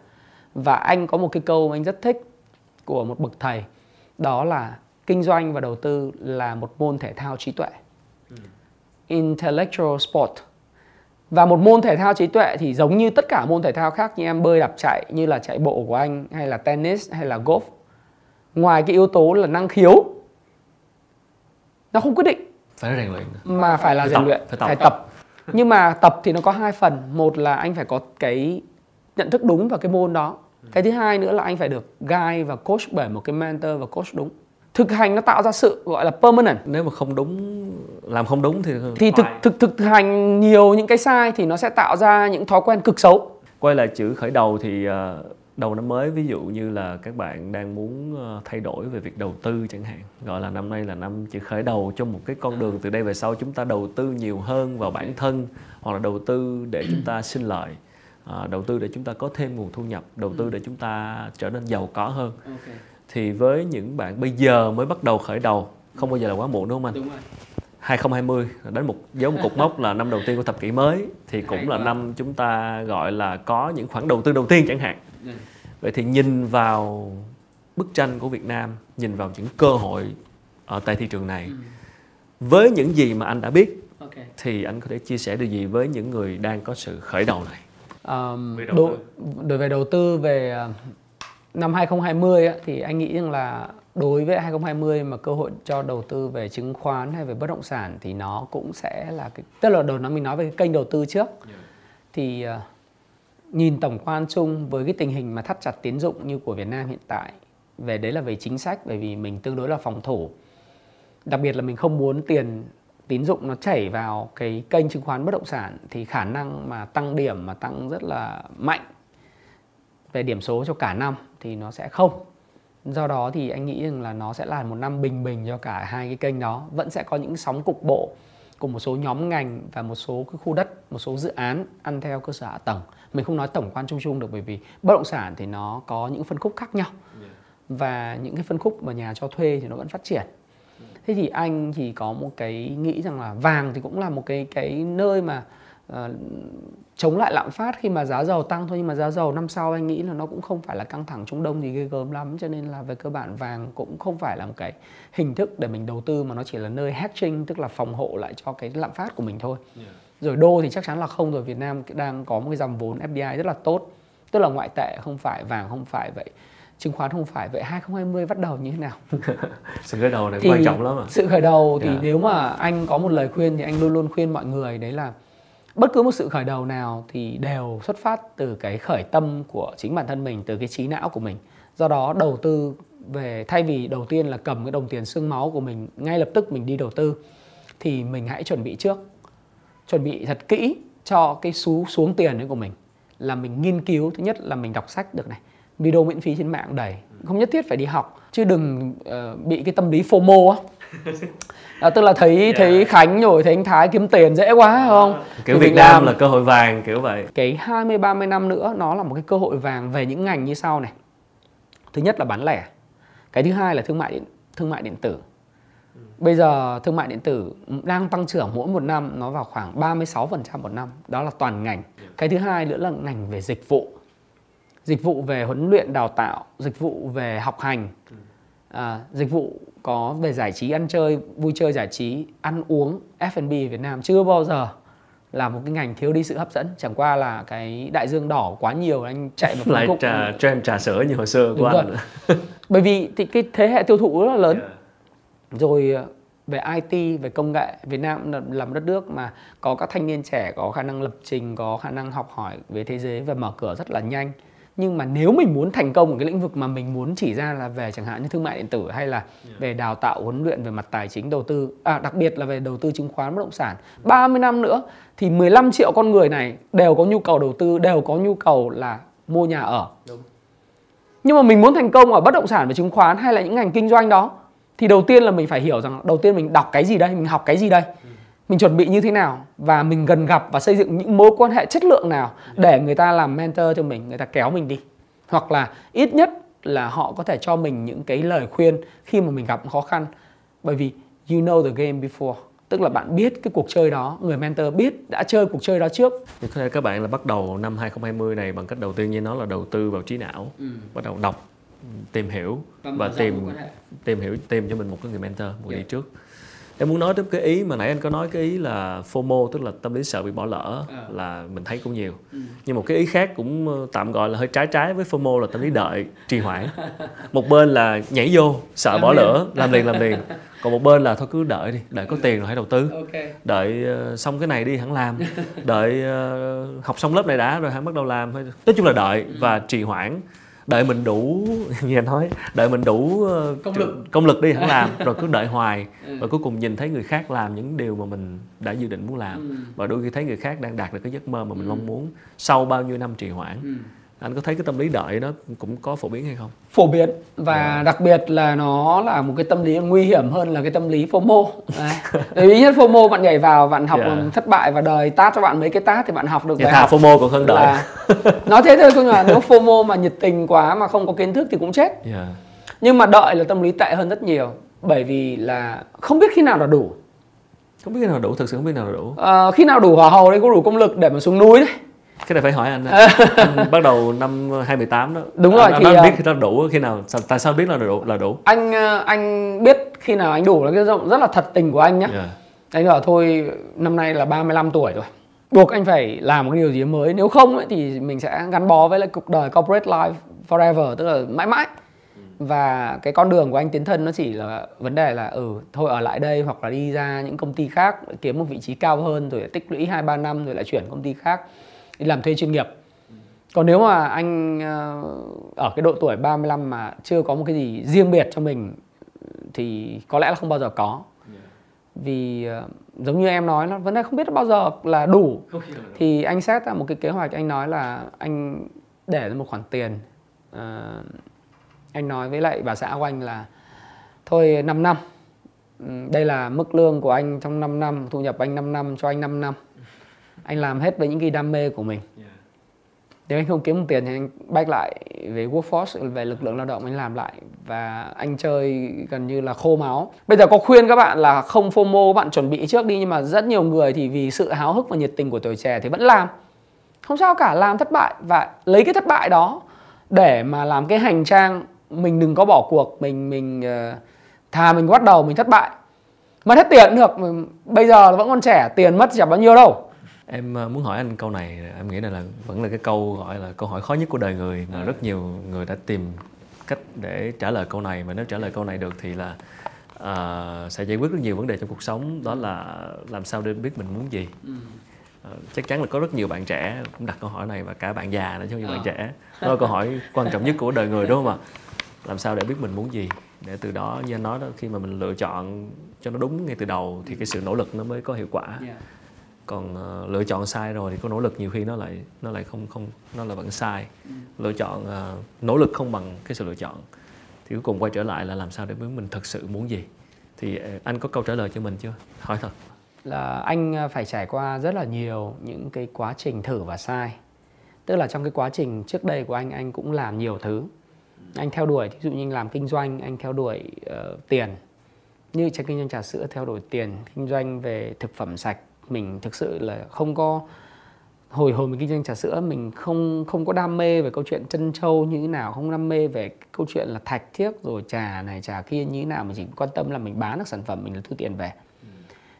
Và anh có một cái câu anh rất thích của một bậc thầy. Đó là kinh doanh và đầu tư là một môn thể thao trí tuệ. Ừ intellectual sport. Và một môn thể thao trí tuệ thì giống như tất cả môn thể thao khác như em bơi đạp chạy như là chạy bộ của anh hay là tennis hay là golf. Ngoài cái yếu tố là năng khiếu nó không quyết định. Phải rèn luyện. Mà phải là rèn luyện phải tập. phải tập. Nhưng mà tập thì nó có hai phần. Một là anh phải có cái nhận thức đúng vào cái môn đó. Cái thứ hai nữa là anh phải được guide và coach bởi một cái mentor và coach đúng thực hành nó tạo ra sự gọi là permanent. Nếu mà không đúng làm không đúng thì thì thực thực thực hành nhiều những cái sai thì nó sẽ tạo ra những thói quen cực xấu. Quay lại chữ khởi đầu thì ờ, đầu năm mới ví dụ như là các bạn đang muốn ờ, thay đổi về việc đầu tư chẳng hạn gọi là năm nay là năm chỉ khởi đầu cho một cái con đường từ đây về sau chúng ta đầu tư nhiều hơn vào bản thân hoặc là đầu tư để chúng ta sinh lợi ờ, đầu tư để chúng ta có thêm nguồn thu nhập đầu tư để chúng ta trở nên giàu có hơn. Okay thì với những bạn bây giờ mới bắt đầu khởi đầu không bao giờ là quá muộn đúng không anh? Đúng rồi. 2020 đến một dấu một cột mốc là năm đầu tiên của thập kỷ mới thì cũng là năm chúng ta gọi là có những khoản đầu tư đầu tiên chẳng hạn. Ừ. Vậy thì nhìn vào bức tranh của Việt Nam, nhìn vào những cơ hội ở tại thị trường này. Ừ. Với những gì mà anh đã biết okay. thì anh có thể chia sẻ điều gì với những người đang có sự khởi đầu này? Um, đối, đối về đầu tư về ờ, năm 2020 ấy, thì anh nghĩ rằng là đối với 2020 mà cơ hội cho đầu tư về chứng khoán hay về bất động sản thì nó cũng sẽ là cái tức là đầu nó mình nói về cái kênh đầu tư trước yeah. thì uh, nhìn tổng quan chung với cái tình hình mà thắt chặt tín dụng như của Việt Nam hiện tại về đấy là về chính sách bởi vì mình tương đối là phòng thủ đặc biệt là mình không muốn tiền tín dụng nó chảy vào cái kênh chứng khoán bất động sản thì khả năng mà tăng điểm mà tăng rất là mạnh về điểm số cho cả năm thì nó sẽ không. Do đó thì anh nghĩ rằng là nó sẽ là một năm bình bình cho cả hai cái kênh đó. Vẫn sẽ có những sóng cục bộ của một số nhóm ngành và một số cái khu đất một số dự án ăn theo cơ sở hạ tầng. Mình không nói tổng quan chung chung được bởi vì bất động sản thì nó có những phân khúc khác nhau. Và những cái phân khúc mà nhà cho thuê thì nó vẫn phát triển. Thế thì anh thì có một cái nghĩ rằng là vàng thì cũng là một cái cái nơi mà uh, chống lại lạm phát khi mà giá dầu tăng thôi nhưng mà giá dầu năm sau anh nghĩ là nó cũng không phải là căng thẳng Trung Đông gì ghê gớm lắm cho nên là về cơ bản vàng cũng không phải là một cái hình thức để mình đầu tư mà nó chỉ là nơi hedging tức là phòng hộ lại cho cái lạm phát của mình thôi. Yeah. Rồi đô thì chắc chắn là không rồi Việt Nam đang có một cái dòng vốn FDI rất là tốt tức là ngoại tệ không phải vàng không phải vậy chứng khoán không phải vậy 2020 bắt đầu như thế nào [laughs] sự khởi đầu này thì quan trọng lắm à sự khởi đầu thì yeah. nếu mà anh có một lời khuyên thì anh luôn luôn khuyên mọi người đấy là bất cứ một sự khởi đầu nào thì đều xuất phát từ cái khởi tâm của chính bản thân mình từ cái trí não của mình. Do đó đầu tư về thay vì đầu tiên là cầm cái đồng tiền xương máu của mình ngay lập tức mình đi đầu tư thì mình hãy chuẩn bị trước. Chuẩn bị thật kỹ cho cái xu xuống tiền đấy của mình. Là mình nghiên cứu thứ nhất là mình đọc sách được này video miễn phí trên mạng đầy. Không nhất thiết phải đi học chứ đừng uh, bị cái tâm lý FOMO á à, tức là thấy yeah. thấy Khánh rồi thấy anh Thái kiếm tiền dễ quá không? Kiểu Việt Nam làm, là cơ hội vàng kiểu vậy. Cái 20 30 năm nữa nó là một cái cơ hội vàng về những ngành như sau này. Thứ nhất là bán lẻ. Cái thứ hai là thương mại điện thương mại điện tử. Bây giờ thương mại điện tử đang tăng trưởng mỗi một năm nó vào khoảng 36% một năm, đó là toàn ngành. Cái thứ hai nữa là ngành về dịch vụ. Dịch vụ về huấn luyện đào tạo, dịch vụ về học hành, à, dịch vụ có về giải trí ăn chơi, vui chơi giải trí, ăn uống, F&B Việt Nam chưa bao giờ là một cái ngành thiếu đi sự hấp dẫn. Chẳng qua là cái đại dương đỏ quá nhiều anh chạy một [laughs] lại trà trend trà sữa như hồi xưa của anh bởi vì thì cái thế hệ tiêu thụ rất là lớn. Yeah. Rồi ờ, về IT về công nghệ Việt Nam là một đất nước mà có các thanh niên trẻ có khả năng lập trình có khả năng học hỏi về thế giới và mở cửa rất là nhanh nhưng mà nếu mình muốn thành công ở cái lĩnh vực mà mình muốn chỉ ra là về chẳng hạn như thương mại điện tử hay là về đào tạo huấn luyện về mặt tài chính đầu tư à, đặc biệt là về đầu tư chứng khoán bất động sản 30 năm nữa thì 15 triệu con người này đều có nhu cầu đầu tư đều có nhu cầu là mua nhà ở. Đúng. nhưng mà mình muốn thành công ở bất động sản và chứng khoán hay là những ngành kinh doanh đó thì đầu tiên là mình phải hiểu rằng đầu tiên mình đọc cái gì đây mình học cái gì đây mình chuẩn bị như thế nào và mình gần gặp và xây dựng những mối quan hệ chất lượng nào để người ta làm mentor cho mình người ta kéo mình đi. Hoặc là ít nhất là họ có thể cho mình những cái lời khuyên khi mà mình gặp khó khăn. Bởi vì you know the game before tức là bạn biết cái cuộc chơi đó người mentor biết đã chơi cuộc chơi đó trước. Thì có thể các bạn là bắt đầu năm 2020 này bằng cách đầu tiên như nó là đầu tư vào trí não ừ. bắt đầu đọc tìm hiểu và, và tìm tìm hiểu tìm cho mình một cái người mentor một người yeah. đi trước em muốn nói tới cái ý mà nãy anh có nói cái ý là FOMO tức là tâm lý sợ bị bỏ lỡ à. là mình thấy cũng nhiều ừ. nhưng một cái ý khác cũng ờ, tạm gọi là hơi trái trái với FOMO là tâm lý đợi trì hoãn một bên là nhảy vô sợ làm bỏ liền. lỡ làm liền làm liền còn một bên là thôi cứ đợi đi đợi có tiền rồi hãy đầu tư okay. đợi uh, xong cái này đi hẳn làm [laughs] đợi uh, học xong lớp này đã rồi hãy bắt đầu làm nói chung là đợi và trì hoãn đợi mình đủ [laughs] như anh nói đợi mình đủ ờ, công lực công lực đi hẳn làm [laughs] rồi cứ đợi hoài ừ. và cuối cùng nhìn thấy người khác làm những điều mà mình đã dự định muốn làm ừ. và đôi khi thấy người khác đang đạt được cái giấc mơ mà mình ừ. mong muốn sau bao nhiêu năm trì hoãn ừ anh có thấy cái tâm lý đợi nó cũng có phổ biến hay không phổ biến và yeah. Dạ. đặc biệt là nó là một cái tâm lý nguy hiểm hơn là cái tâm lý FOMO bởi vì nhất FOMO bạn nhảy vào bạn học yeah. Dạ. thất bại và đời tát cho bạn mấy cái tát thì bạn học được bài học FOMO còn hơn đợi là... [laughs] nói thế thôi không là nếu FOMO mà nhiệt tình quá mà không có kiến thức thì cũng chết yeah. Dạ. nhưng mà đợi là tâm lý tệ hơn rất nhiều bởi vì là không biết khi nào là đủ không biết khi nào đủ thực sự không biết nào là đủ à, khi nào đủ hỏa hầu đấy có đủ công lực để mà xuống núi đấy cái này phải hỏi anh, [laughs] anh bắt đầu năm 2018 đó. Đúng rồi anh, thì anh biết khi nó đủ khi nào tại sao biết là đủ là đủ? Anh ờ, anh biết khi nào anh đủ là cái giọng rất là thật tình của anh nhé yeah. anh bảo thôi năm nay là 35 tuổi rồi. Buộc anh phải làm một cái điều gì mới. Nếu không ấy, thì mình sẽ gắn bó với lại cuộc đời corporate life forever tức là mãi mãi. Và cái con đường của anh tiến thân nó chỉ là vấn đề là ừ thôi ở lại đây hoặc là đi ra những công ty khác kiếm một vị trí cao hơn rồi tích lũy hai ba năm rồi lại chuyển công ty khác đi làm thuê chuyên nghiệp. Còn nếu mà anh ờ, ở cái độ tuổi 35 mà chưa có một cái gì riêng biệt cho mình thì có lẽ là không bao giờ có. Vì ờ, giống như em nói nó vấn đề không biết bao giờ là đủ. Thì anh xét ra một cái kế hoạch anh nói là anh để ra một khoản tiền uh, anh nói với lại bà xã của anh là thôi 5 năm đây là mức lương của anh trong 5 năm thu nhập anh 5 năm cho anh 5 năm anh làm hết với những cái đam mê của mình. Yeah. nếu anh không kiếm được tiền thì anh back lại về workforce về lực lượng lao động anh làm lại. Và anh chơi gần như là khô máu. Bây giờ có khuyên các bạn là không fomo bạn chuẩn bị trước đi. Nhưng mà rất nhiều người thì vì sự háo hức và nhiệt tình của tuổi trẻ thì vẫn làm. Không sao cả làm thất bại. Và lấy cái thất bại đó để mà làm cái hành trang mình đừng có bỏ cuộc mình mình uh, thà mình bắt đầu mình thất bại. Mất hết tiền cũng được bây giờ vẫn còn trẻ tiền mất chẳng bao nhiêu đâu em ờ, muốn hỏi anh câu này em nghĩ là, là vẫn là cái câu gọi là câu hỏi khó nhất của đời người mà rất nhiều người đã tìm cách để trả lời câu này. Mà nếu trả lời câu này được thì là uh, sẽ giải quyết rất nhiều vấn đề trong cuộc sống. Đó là làm sao để biết mình muốn gì. Uh, chắc chắn là có rất nhiều bạn trẻ cũng đặt câu hỏi này và cả bạn già nữa chứ không bạn trẻ. Đó là câu hỏi quan trọng nhất của đời người đúng không ạ? Làm sao để biết mình muốn gì? Để từ đó như anh nói đó khi mà mình lựa chọn cho nó đúng ngay từ đầu thì cái sự nỗ lực nó mới có hiệu quả. Yeah. Còn ờ, lựa chọn sai rồi thì có nỗ lực nhiều khi nó lại nó lại không không nó là vẫn sai. Lựa chọn ờ, nỗ lực không bằng cái sự lựa chọn. Thì cuối cùng quay trở lại là làm sao để mình thật sự muốn gì? Thì ờ, anh có câu trả lời cho mình chưa? Hỏi thật là anh phải trải qua rất là nhiều những cái quá trình thử và sai. Tức là trong cái quá trình trước đây của anh anh cũng làm nhiều thứ. Anh theo đuổi ví dụ như làm kinh doanh anh theo đuổi ờ, tiền. Như trong kinh doanh trà sữa theo đuổi tiền kinh doanh về thực phẩm sạch mình thực sự là không có hồi hồi mình kinh doanh trà sữa mình không không có đam mê về câu chuyện chân châu như thế nào không đam mê về câu chuyện là thạch thiếc rồi trà này trà kia như thế nào mình chỉ quan tâm là mình bán được sản phẩm mình là thu tiền về.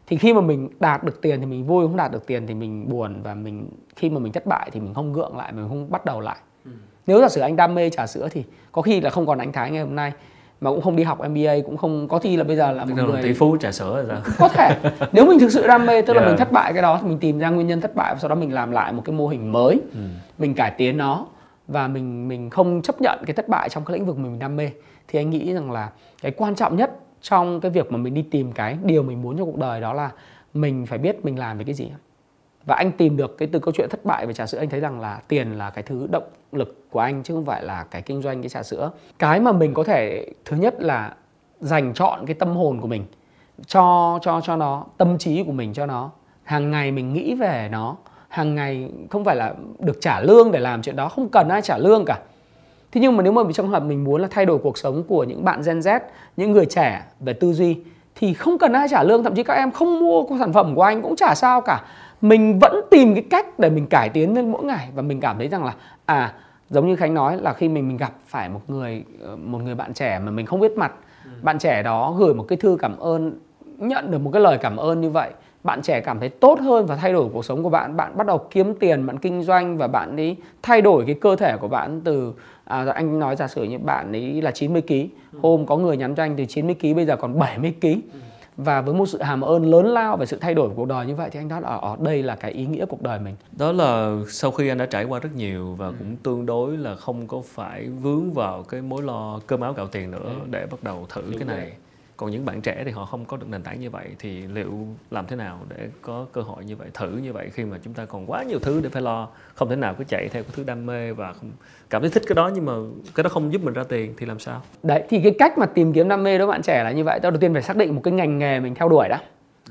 Thì khi mà mình đạt được tiền thì mình vui không đạt được tiền thì mình buồn và mình khi mà mình thất bại thì mình không gượng lại mình không bắt đầu lại. Nếu giả sử anh đam mê trà sữa thì có khi là không còn anh Thái ngày hôm nay mà cũng không đi học MBA cũng không có khi là bây giờ là một là người tỷ phú trà sữa là sao? [laughs] Có thể. Nếu mình thực sự đam mê tức là Yeah. mình thất bại cái đó thì mình tìm ra nguyên nhân thất bại và sau đó mình làm lại một cái mô hình mới. Ừ. mình cải tiến nó và mình mình không chấp nhận cái thất bại trong cái lĩnh vực mình đam mê. Thì anh nghĩ rằng là cái quan trọng nhất trong cái việc mà mình đi tìm cái điều mình muốn trong cuộc đời đó là mình phải biết mình làm về cái gì và anh tìm được cái từ câu chuyện thất bại về trà sữa, anh thấy rằng là tiền là cái thứ động lực của anh chứ không phải là cái kinh doanh cái trà sữa. Cái mà mình có thể, thứ nhất là dành chọn cái tâm hồn của mình cho cho cho nó, tâm trí của mình cho nó. Hàng ngày mình nghĩ về nó, hàng ngày không phải là được trả lương để làm chuyện đó, không cần ai trả lương cả. Thế nhưng mà nếu mà trong hợp mình muốn là thay đổi cuộc sống của những bạn Gen Z, những người trẻ về tư duy, thì không cần ai trả lương, thậm chí các em không mua sản phẩm của anh cũng chả sao cả mình vẫn tìm cái cách để mình cải tiến lên mỗi ngày và mình cảm thấy rằng là à giống như khánh nói là khi mình mình gặp phải một người ờ, một người bạn trẻ mà mình không biết mặt bạn trẻ đó gửi một cái thư cảm ơn nhận được một cái lời cảm ơn như vậy bạn trẻ cảm thấy tốt hơn và thay đổi cuộc sống của bạn bạn bắt đầu kiếm tiền bạn kinh doanh và bạn ấy thay đổi cái cơ thể của bạn từ à, anh nói giả sử như bạn ấy là 90 kg hôm có người nhắn cho anh từ 90 kg bây giờ còn 70 kg và với một sự hàm ơn lớn lao về sự thay đổi của cuộc đời như vậy thì anh nói là ở đây là cái ý nghĩa cuộc đời mình. Đó là sau khi anh đã trải qua rất nhiều và cũng tương đối là không có phải vướng vào cái mối lo cơm áo gạo tiền nữa để bắt đầu thử cái này còn những bạn trẻ thì họ không có được nền tảng như vậy thì liệu làm thế nào để có cơ hội như vậy thử như vậy khi mà chúng ta còn quá nhiều thứ để phải lo? Không thể nào cứ chạy theo cái thứ đam mê và không cảm thấy thích cái đó nhưng mà cái đó không giúp mình ra tiền thì làm sao? Đấy thì cái cách mà tìm kiếm đam mê với bạn trẻ là như vậy. Đầu tiên phải xác định một cái ngành nghề mình theo đuổi đã.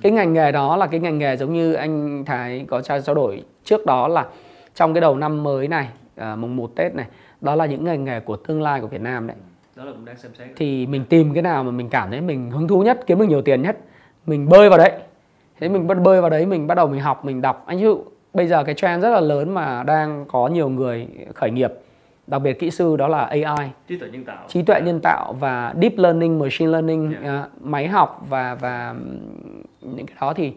Cái ngành nghề đó là cái ngành nghề giống như anh Thái có trao trao đổi trước đó là trong cái đầu năm mới này à, mùng 1 Tết này đó là những ngành nghề của tương lai của Việt Nam đấy đó là cũng đang xem xét. Thì mình tìm cái nào mà mình cảm thấy mình hứng thú nhất kiếm được nhiều tiền nhất mình bơi vào đấy. Thế mình bắt bơi vào đấy mình bắt đầu mình học mình đọc. Anh ví dụ bây giờ cái trend rất là lớn mà đang có nhiều người khởi nghiệp đặc biệt kỹ sư đó là AI trí tuệ nhân tạo. Trí tuệ nhân tạo và deep learning machine learning Yeah. à, máy học và và những cái đó thì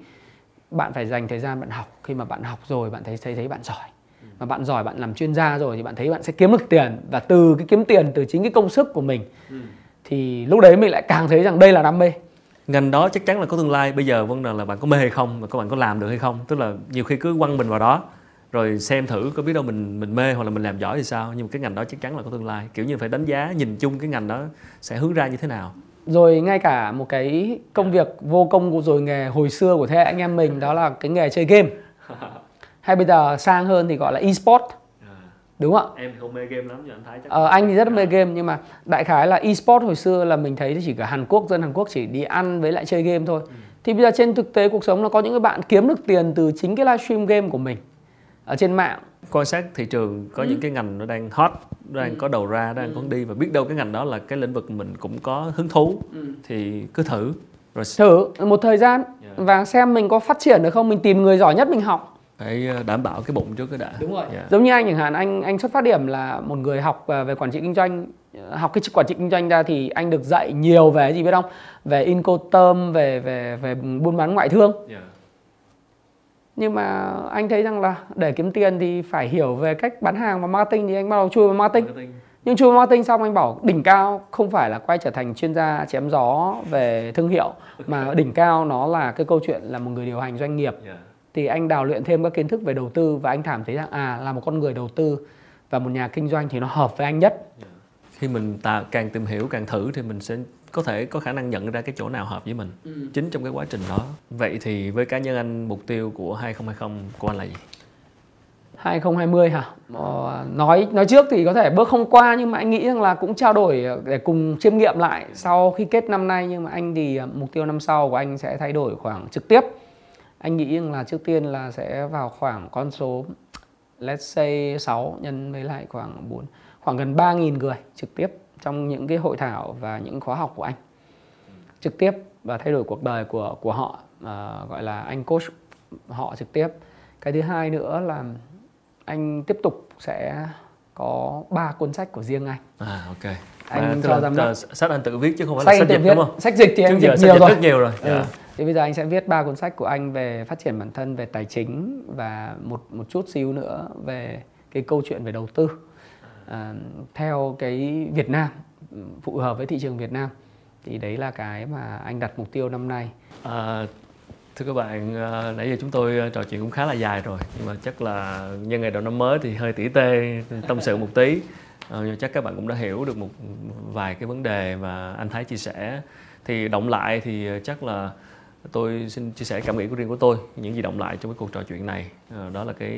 bạn phải dành thời gian bạn học. Khi mà bạn học rồi bạn thấy thấy thấy bạn giỏi mà bạn giỏi bạn làm chuyên gia rồi thì bạn thấy bạn sẽ kiếm được tiền và từ cái kiếm tiền từ chính cái công sức của mình thì lúc đấy mình lại càng thấy rằng đây là đam mê. Ngành đó chắc chắn là có tương lai. Bây giờ vấn đề là bạn có mê hay không và các bạn có làm được hay không? Tức là nhiều khi cứ quăng mình vào đó rồi xem thử có biết đâu mình mình mê hoặc là mình làm giỏi thì sao. Nhưng mà cái ngành đó chắc chắn là có tương lai. Kiểu như phải đánh giá nhìn chung cái ngành đó sẽ hướng ra như thế nào. Rồi ngay cả một cái công việc vô công của rồi nghề hồi xưa của thế hệ anh em mình đó là cái nghề chơi game [laughs] hay bây giờ sang hơn thì gọi là e-sport. Đúng không ạ? Em không mê game lắm nhưng anh thấy chắc Ờ, anh thì rất mê game nhưng mà đại khái là e-sport hồi xưa là mình thấy chỉ cả Hàn Quốc dân Hàn Quốc chỉ đi ăn với lại chơi game thôi. Thì bây giờ trên thực tế cuộc sống là có những cái bạn kiếm được tiền từ chính cái livestream game của mình ở trên mạng. quan sát thị trường có những cái ngành nó đang hot nó đang có đầu ra đang có đi và biết đâu cái ngành đó là cái lĩnh vực mình cũng có hứng thú. Thì cứ thử. Rồi Thử một thời gian Yeah. và xem mình có phát triển được không, mình tìm người giỏi nhất mình học. Phải ờ, đảm bảo cái bụng trước cái đã Dạ. Giống như anh chẳng hạn, anh anh xuất phát điểm là một người học ờ, về quản trị kinh doanh, ờ, học cái quản trị kinh doanh ra thì anh được dạy nhiều về gì biết không? Về Incoterm, về về về buôn bán ngoại thương. Dạ. nhưng mà anh thấy rằng là để kiếm tiền thì phải hiểu về cách bán hàng và marketing thì anh bắt đầu chui vào marketing Marketing. nhưng chui vào marketing xong anh bảo đỉnh cao không phải là quay trở thành chuyên gia chém gió về thương hiệu mà đỉnh cao nó là cái câu chuyện là một người điều hành doanh nghiệp Dạ. Thì anh đào luyện thêm các kiến thức về đầu tư và anh cảm thấy rằng à là một con người đầu tư và một nhà kinh doanh thì nó hợp với anh nhất khi mình ta càng tìm hiểu càng thử thì mình sẽ có thể có khả năng nhận ra cái chỗ nào hợp với mình ừ. chính trong cái quá trình đó vậy thì với cá nhân anh mục tiêu của 2020 của anh là gì 2020 hả? Ờ, nói nói trước thì có thể bước không qua nhưng mà anh nghĩ rằng là cũng trao đổi để cùng chiêm nghiệm lại sau khi kết năm nay nhưng mà anh thì ờ, mục tiêu năm sau của anh sẽ thay đổi khoảng trực tiếp. Anh nghĩ rằng là trước tiên là sẽ vào khoảng con số let's say 6 nhân với lại khoảng 4 khoảng gần 3.000 người trực tiếp trong những cái hội thảo và những khóa học của anh. Trực tiếp và thay đổi cuộc đời của của họ uh, gọi là anh coach họ trực tiếp. Cái thứ hai nữa là anh tiếp tục sẽ có ba cuốn sách của riêng anh. À ok. Anh cho giám đốc. sách anh tự viết chứ không phải là sách dịch viết. đúng không? Sách dịch thì anh dịch nhiều dịch rồi. rất nhiều rồi. Ừ thì bây giờ anh sẽ viết ba cuốn sách của anh về phát triển bản thân về tài chính và một một chút xíu nữa về cái câu chuyện về đầu tư à, theo cái Việt Nam phù hợp với thị trường Việt Nam. Thì đấy là cái mà anh đặt mục tiêu năm nay. À, thưa các bạn à, nãy giờ chúng tôi à, trò chuyện cũng khá là dài rồi. Nhưng mà chắc là nhân ngày đầu năm mới thì hơi tỉ tê tâm sự một tí. À, nhưng chắc các bạn cũng đã hiểu được một vài cái vấn đề mà anh Thái chia sẻ. Thì động lại thì chắc là tôi xin chia sẻ cảm nghĩ của riêng của tôi những gì động lại trong cái cuộc trò chuyện này. Đó là cái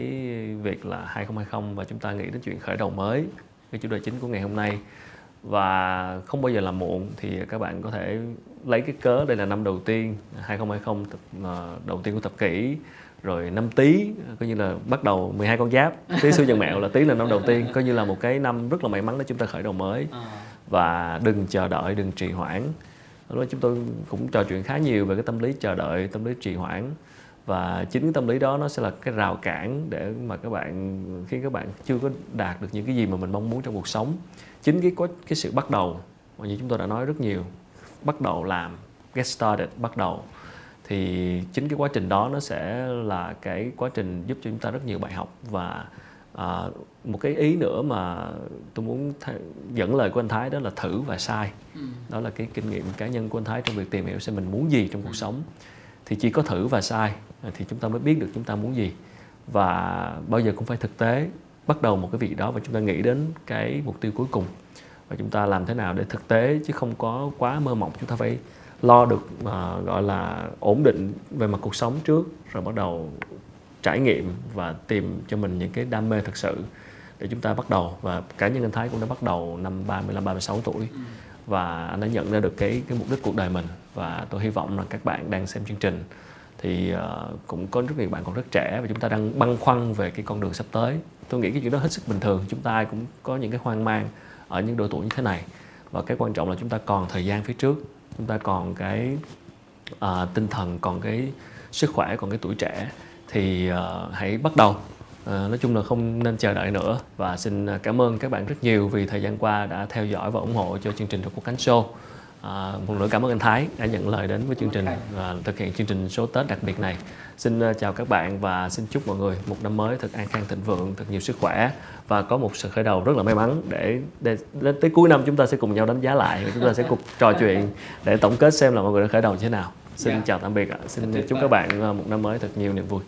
việc là 2020 và chúng ta nghĩ đến chuyện khởi đầu mới cái chủ đề chính của ngày hôm nay. Và không bao giờ là muộn thì các bạn có thể lấy cái cớ đây là năm đầu tiên 2020 tập, uh, đầu tiên của tập kỷ rồi năm tý coi như là bắt đầu 12 con giáp. Tý sư nhân mẹo là tý là năm đầu tiên coi như là một cái năm rất là may mắn để chúng ta khởi đầu mới. À. và đừng chờ đợi đừng trì hoãn lúc đó chúng tôi cũng trò chuyện khá nhiều về cái tâm lý chờ đợi, tâm lý trì hoãn. Và chính cái tâm lý đó nó sẽ là cái rào cản để mà các bạn khi các bạn chưa có đạt được những cái gì mà mình mong muốn trong cuộc sống. Chính cái có, cái sự bắt đầu, mà như chúng tôi đã nói rất nhiều, bắt đầu làm, get started, bắt đầu, thì chính cái quá trình đó nó sẽ là cái quá trình giúp cho chúng ta rất nhiều bài học. Và à, một cái ý nữa mà tôi muốn th- dẫn lời của anh Thái đó là thử và sai. Ừ. đó là cái kinh nghiệm cá nhân của anh Thái trong việc tìm hiểu xem mình muốn gì trong cuộc ừ. sống. Thì chỉ có thử và sai thì chúng ta mới biết được chúng ta muốn gì. Và bao giờ cũng phải thực tế bắt đầu một cái việc đó và chúng ta nghĩ đến cái mục tiêu cuối cùng. Và chúng ta làm thế nào để thực tế chứ không có quá mơ mộng. Chúng ta phải lo được uh, gọi là ổn định về mặt cuộc sống trước rồi bắt đầu trải nghiệm và tìm cho mình những cái đam mê thật sự để chúng ta bắt đầu. Và cá nhân anh Thái cũng đã bắt đầu năm 35 36 tuổi. Ừ. và anh đã nhận ra được cái cái mục đích cuộc đời mình. Và tôi hy vọng là các bạn đang xem chương trình thì uh, cũng có rất nhiều bạn còn rất trẻ và chúng ta đang băn khoăn về cái con đường sắp tới. Tôi nghĩ cái chuyện đó hết sức bình thường. Chúng ta ai cũng có những cái hoang mang ở những độ tuổi như thế này. Và cái quan trọng là chúng ta còn thời gian phía trước. Chúng ta còn cái uh, tinh thần còn cái sức khỏe còn cái tuổi trẻ thì uh, hãy bắt đầu uh, nói chung là không nên chờ đợi nữa và xin cảm ơn các bạn rất nhiều vì thời gian qua đã theo dõi và ủng hộ cho chương trình Trung Quốc Cánh Show À, một lần nữa cảm ơn anh Thái đã nhận lời đến với chương trình và thực hiện chương trình số Tết đặc biệt này. Xin chào các bạn và xin chúc mọi người một năm mới thật an khang thịnh vượng, thật nhiều sức khỏe và có một sự khởi đầu rất là may mắn để, để đến tới cuối năm chúng ta sẽ cùng nhau đánh giá lại và chúng ta sẽ cùng trò chuyện để tổng kết xem là mọi người đã khởi đầu như thế nào. Xin yeah. Dạ. chào tạm biệt ạ. Xin chúc các bạn một năm mới thật nhiều niềm vui.